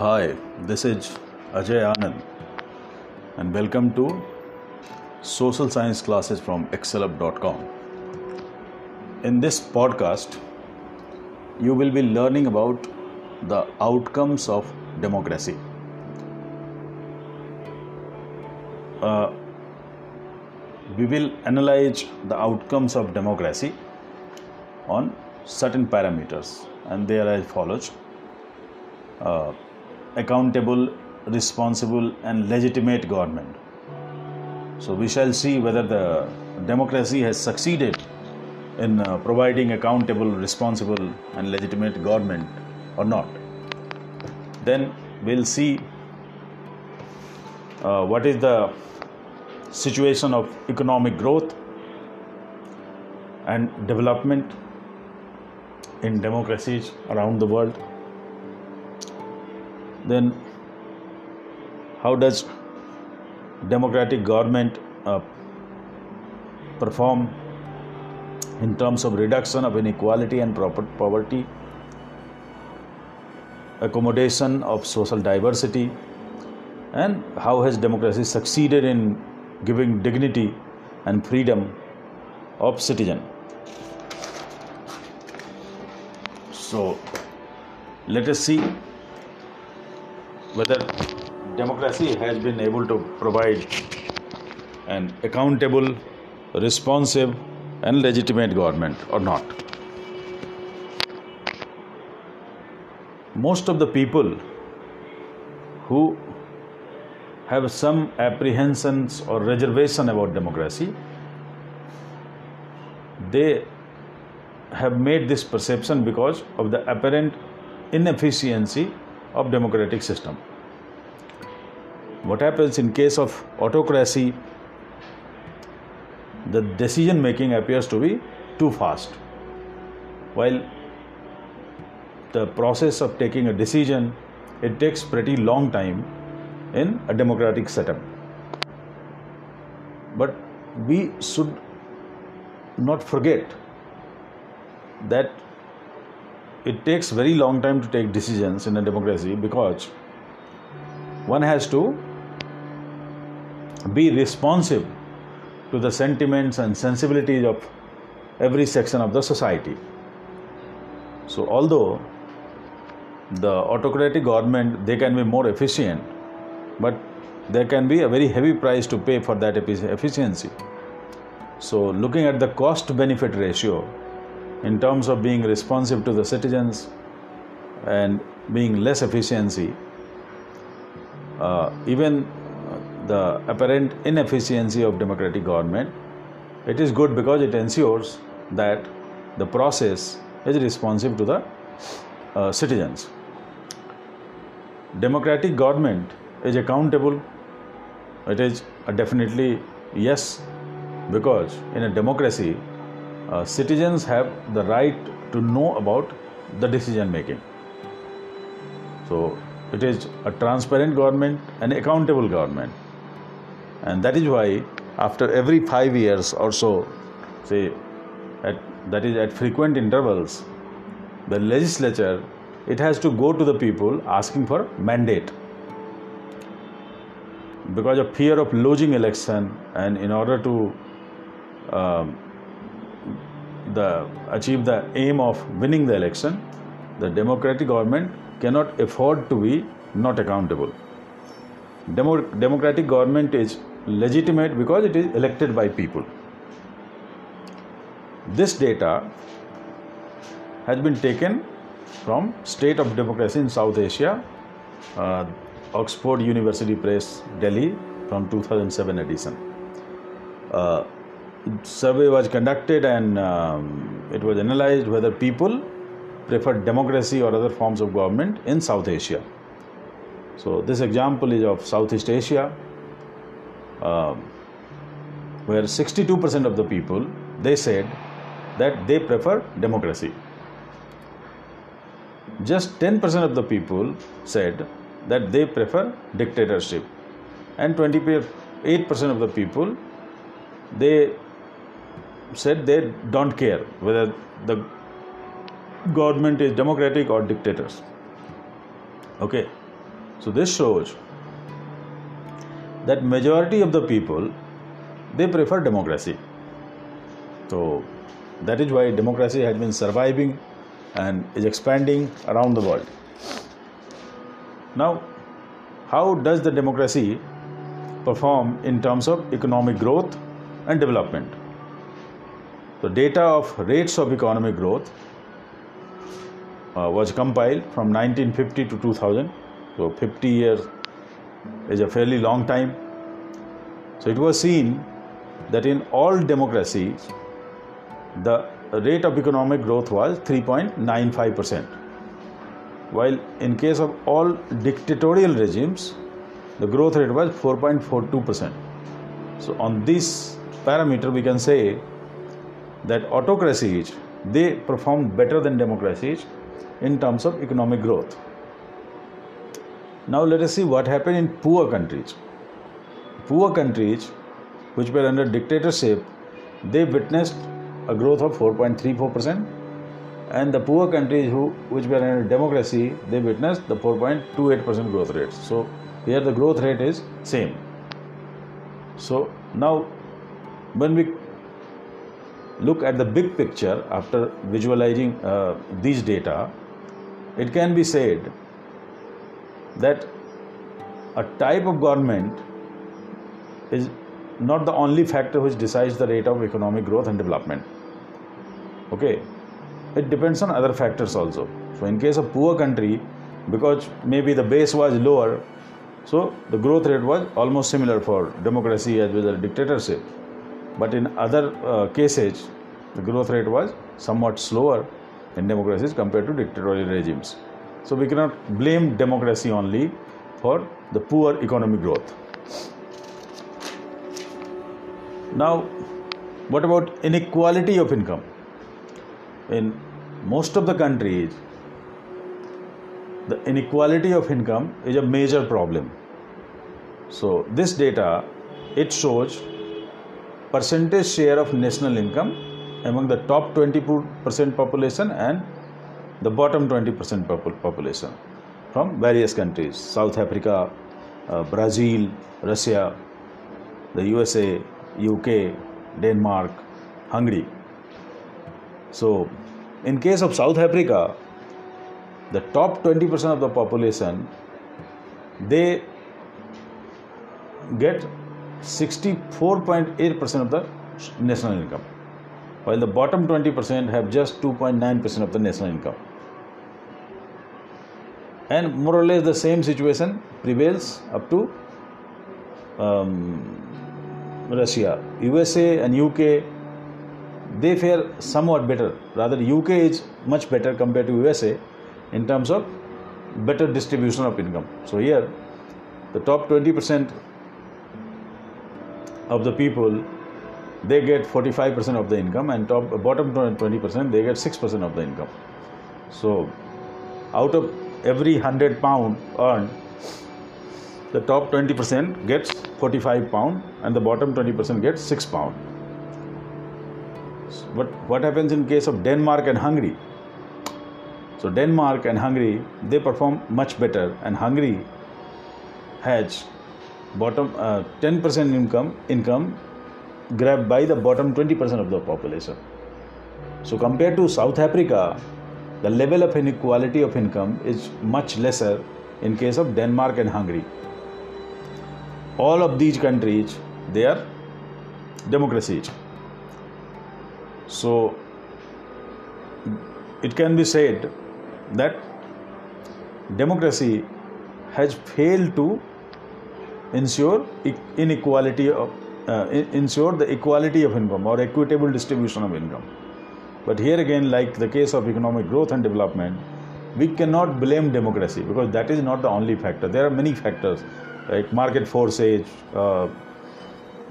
Hi, this is Ajay Anand, and welcome to Social Science classes from excelup.com. In this podcast, you will be learning about the outcomes of democracy. Uh, we will analyze the outcomes of democracy on certain parameters, and they are as follows uh, accountable, responsible, and legitimate government. So, we shall see whether the democracy has succeeded in uh, providing accountable, responsible, and legitimate government or not. Then we'll see uh, what is the situation of economic growth and development in democracies around the world. Then, how does democratic government uh, perform in terms of reduction of inequality and poverty, accommodation of social diversity, and how has democracy succeeded in giving dignity and freedom of citizen? So let us see whether democracy has been able to provide an accountable responsive and legitimate government or not. Most of the people who have some apprehensions or reservation about democracy they have made this perception because of the apparent inefficiency of democratic system what happens in case of autocracy the decision making appears to be too fast. While the process of taking a decision it takes pretty long time in a democratic setup. But we should not forget that it takes very long time to take decisions in a democracy because one has to be responsive to the sentiments and sensibilities of every section of the society. So although the autocratic government they can be more efficient but there can be a very heavy price to pay for that efficiency. So looking at the cost benefit ratio in terms of being responsive to the citizens and being less efficiency uh, even the apparent inefficiency of democratic government. It is good because it ensures that the process is responsive to the uh, citizens. Democratic government is accountable. It is definitely yes because in a democracy uh, citizens have the right to know about the decision making. So it is a transparent government and accountable government and that is why after every 5 years or so say at that is at frequent intervals the legislature it has to go to the people asking for mandate. Because of fear of losing election and in order to um, the achieve the aim of winning the election the democratic government cannot afford to be not accountable. Demo- democratic government is legitimate because it is elected by people this data has been taken from state of democracy in south asia uh, Oxford University Press, Delhi, from 2007 edition. Uh, survey was conducted and um, it was analyzed whether people prefer democracy or other forms of government in South Asia. So this example is of Southeast Asia, uh, where 62% of the people they said that they prefer democracy. Just 10% of the people said that they prefer dictatorship. And 28% of the people they said they don't care whether the government is democratic or dictators. Okay. So this shows that majority of the people they prefer democracy. So that is why democracy has been surviving and is expanding around the world. Now, how does the democracy perform in terms of economic growth and development? The data of rates of economic growth uh, was compiled from 1950 to 2000. So 50 years is a fairly long time. So it was seen that in all democracies, the rate of economic growth was 3.95%. While in case of all dictatorial regimes, the growth rate was 4.42%. So on this parameter, we can say that autocracies they perform better than democracies in terms of economic growth. Now let us see what happened in poor countries. Poor countries which were under dictatorship, they witnessed a growth of 4.34%, and the poor countries who which were under democracy, they witnessed the 4.28% growth rate. So here the growth rate is same. So now when we look at the big picture after visualizing uh, these data, it can be said that a type of government is not the only factor which decides the rate of economic growth and development. Okay, it depends on other factors also. So, in case of poor country, because maybe the base was lower, so the growth rate was almost similar for democracy as well as dictatorship. But in other uh, cases, the growth rate was somewhat slower in democracies compared to dictatorial regimes. So we cannot blame democracy only for the poor economic growth. Now, what about inequality of income? In most of the countries, the inequality of income is a major problem. So this data it shows percentage share of national income among the top 20% population and the bottom 20% population from various countries South Africa, uh, Brazil, Russia, the USA, UK, Denmark, Hungary. So, in case of South Africa, the top 20% of the population they get 64.8% of the national income while the bottom 20% have just 2.9% of the national income and more or less the same situation prevails up to um, Russia, USA, and UK. They fare somewhat better. Rather, UK is much better compared to USA in terms of better distribution of income. So here, the top 20% of the people they get 45% of the income and top bottom 20% they get 6% of the income so out of every 100 pound earned the top 20% gets 45 pound and the bottom 20% gets 6 pound but what happens in case of denmark and hungary so denmark and hungary they perform much better and hungary has bottom uh, 10% income income grabbed by the bottom 20% of the population. So, compared to South Africa, the level of inequality of income is much lesser in case of Denmark and Hungary. All of these countries, they are democracies. So, it can be said that democracy has failed to ensure inequality of uh, ensure the equality of income or equitable distribution of income. But here again, like the case of economic growth and development, we cannot blame democracy because that is not the only factor. There are many factors, like market forces, uh,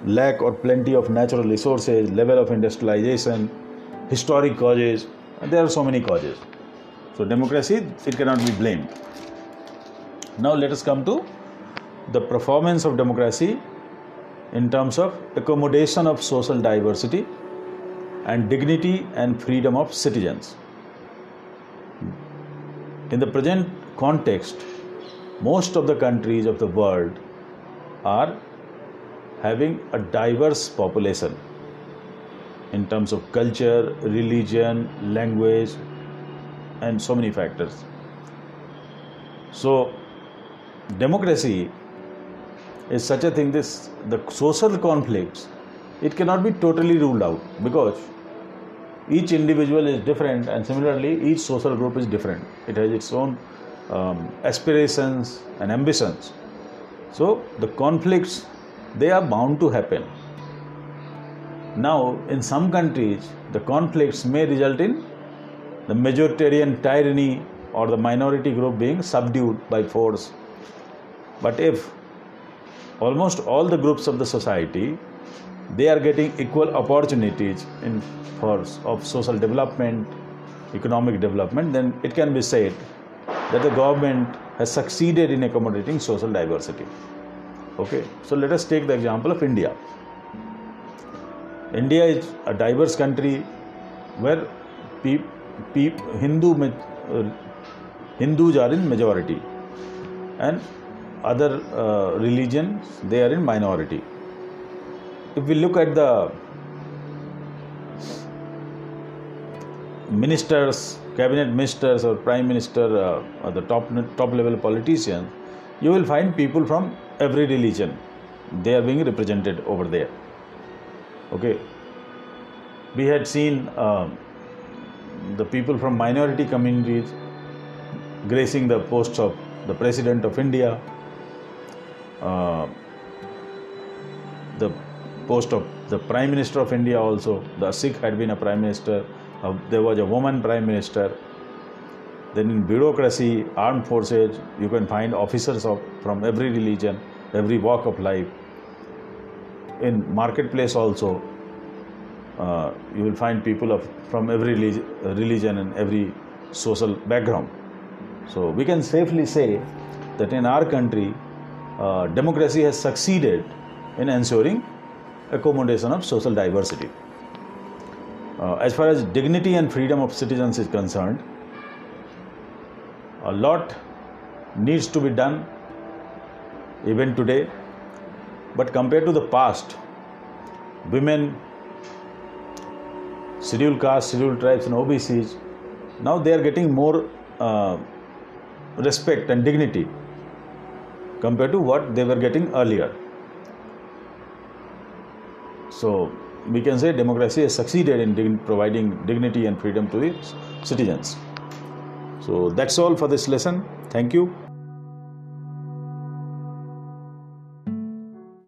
lack or plenty of natural resources, level of industrialization, historic causes, and there are so many causes. So democracy, it cannot be blamed. Now let us come to the performance of democracy in terms of accommodation of social diversity and dignity and freedom of citizens. In the present context, most of the countries of the world are having a diverse population in terms of culture, religion, language, and so many factors. So, democracy is such a thing. This the social conflicts it cannot be totally ruled out because each individual is different, and similarly, each social group is different. It has its own um, aspirations and ambitions. So, the conflicts they are bound to happen now, in some countries, the conflicts may result in the majoritarian tyranny or the minority group being subdued by force. But if almost all the groups of the society they are getting equal opportunities in for of social development, economic development, then it can be said that the government has succeeded in accommodating social diversity. Okay, so let us take the example of India. India is a diverse country where Hindu uh, Hindus are in majority and other uh, religions they are in minority. If we look at the ministers, cabinet ministers, or prime minister, uh, or the top top level politicians, you will find people from every religion. They are being represented over there. Okay. We had seen uh, the people from minority communities gracing the posts of the president of india. Uh, the post of the prime minister of india also. The sikh had been a prime minister. Uh, there was a woman prime minister. Then in bureaucracy armed forces you can find officers of from every religion every walk of life. In marketplace also uh, you will find people of from every religion and every social background. So we can safely say that in our country uh, democracy has succeeded in ensuring accommodation of social diversity uh, as far as dignity and freedom of citizens is concerned a lot needs to be done even today but compared to the past, women, scheduled castes, scheduled tribes, and OBCs, now they are getting more uh, respect and dignity compared to what they were getting earlier. So we can say democracy has succeeded in dig- providing dignity and freedom to the citizens. So that's all for this lesson. Thank you.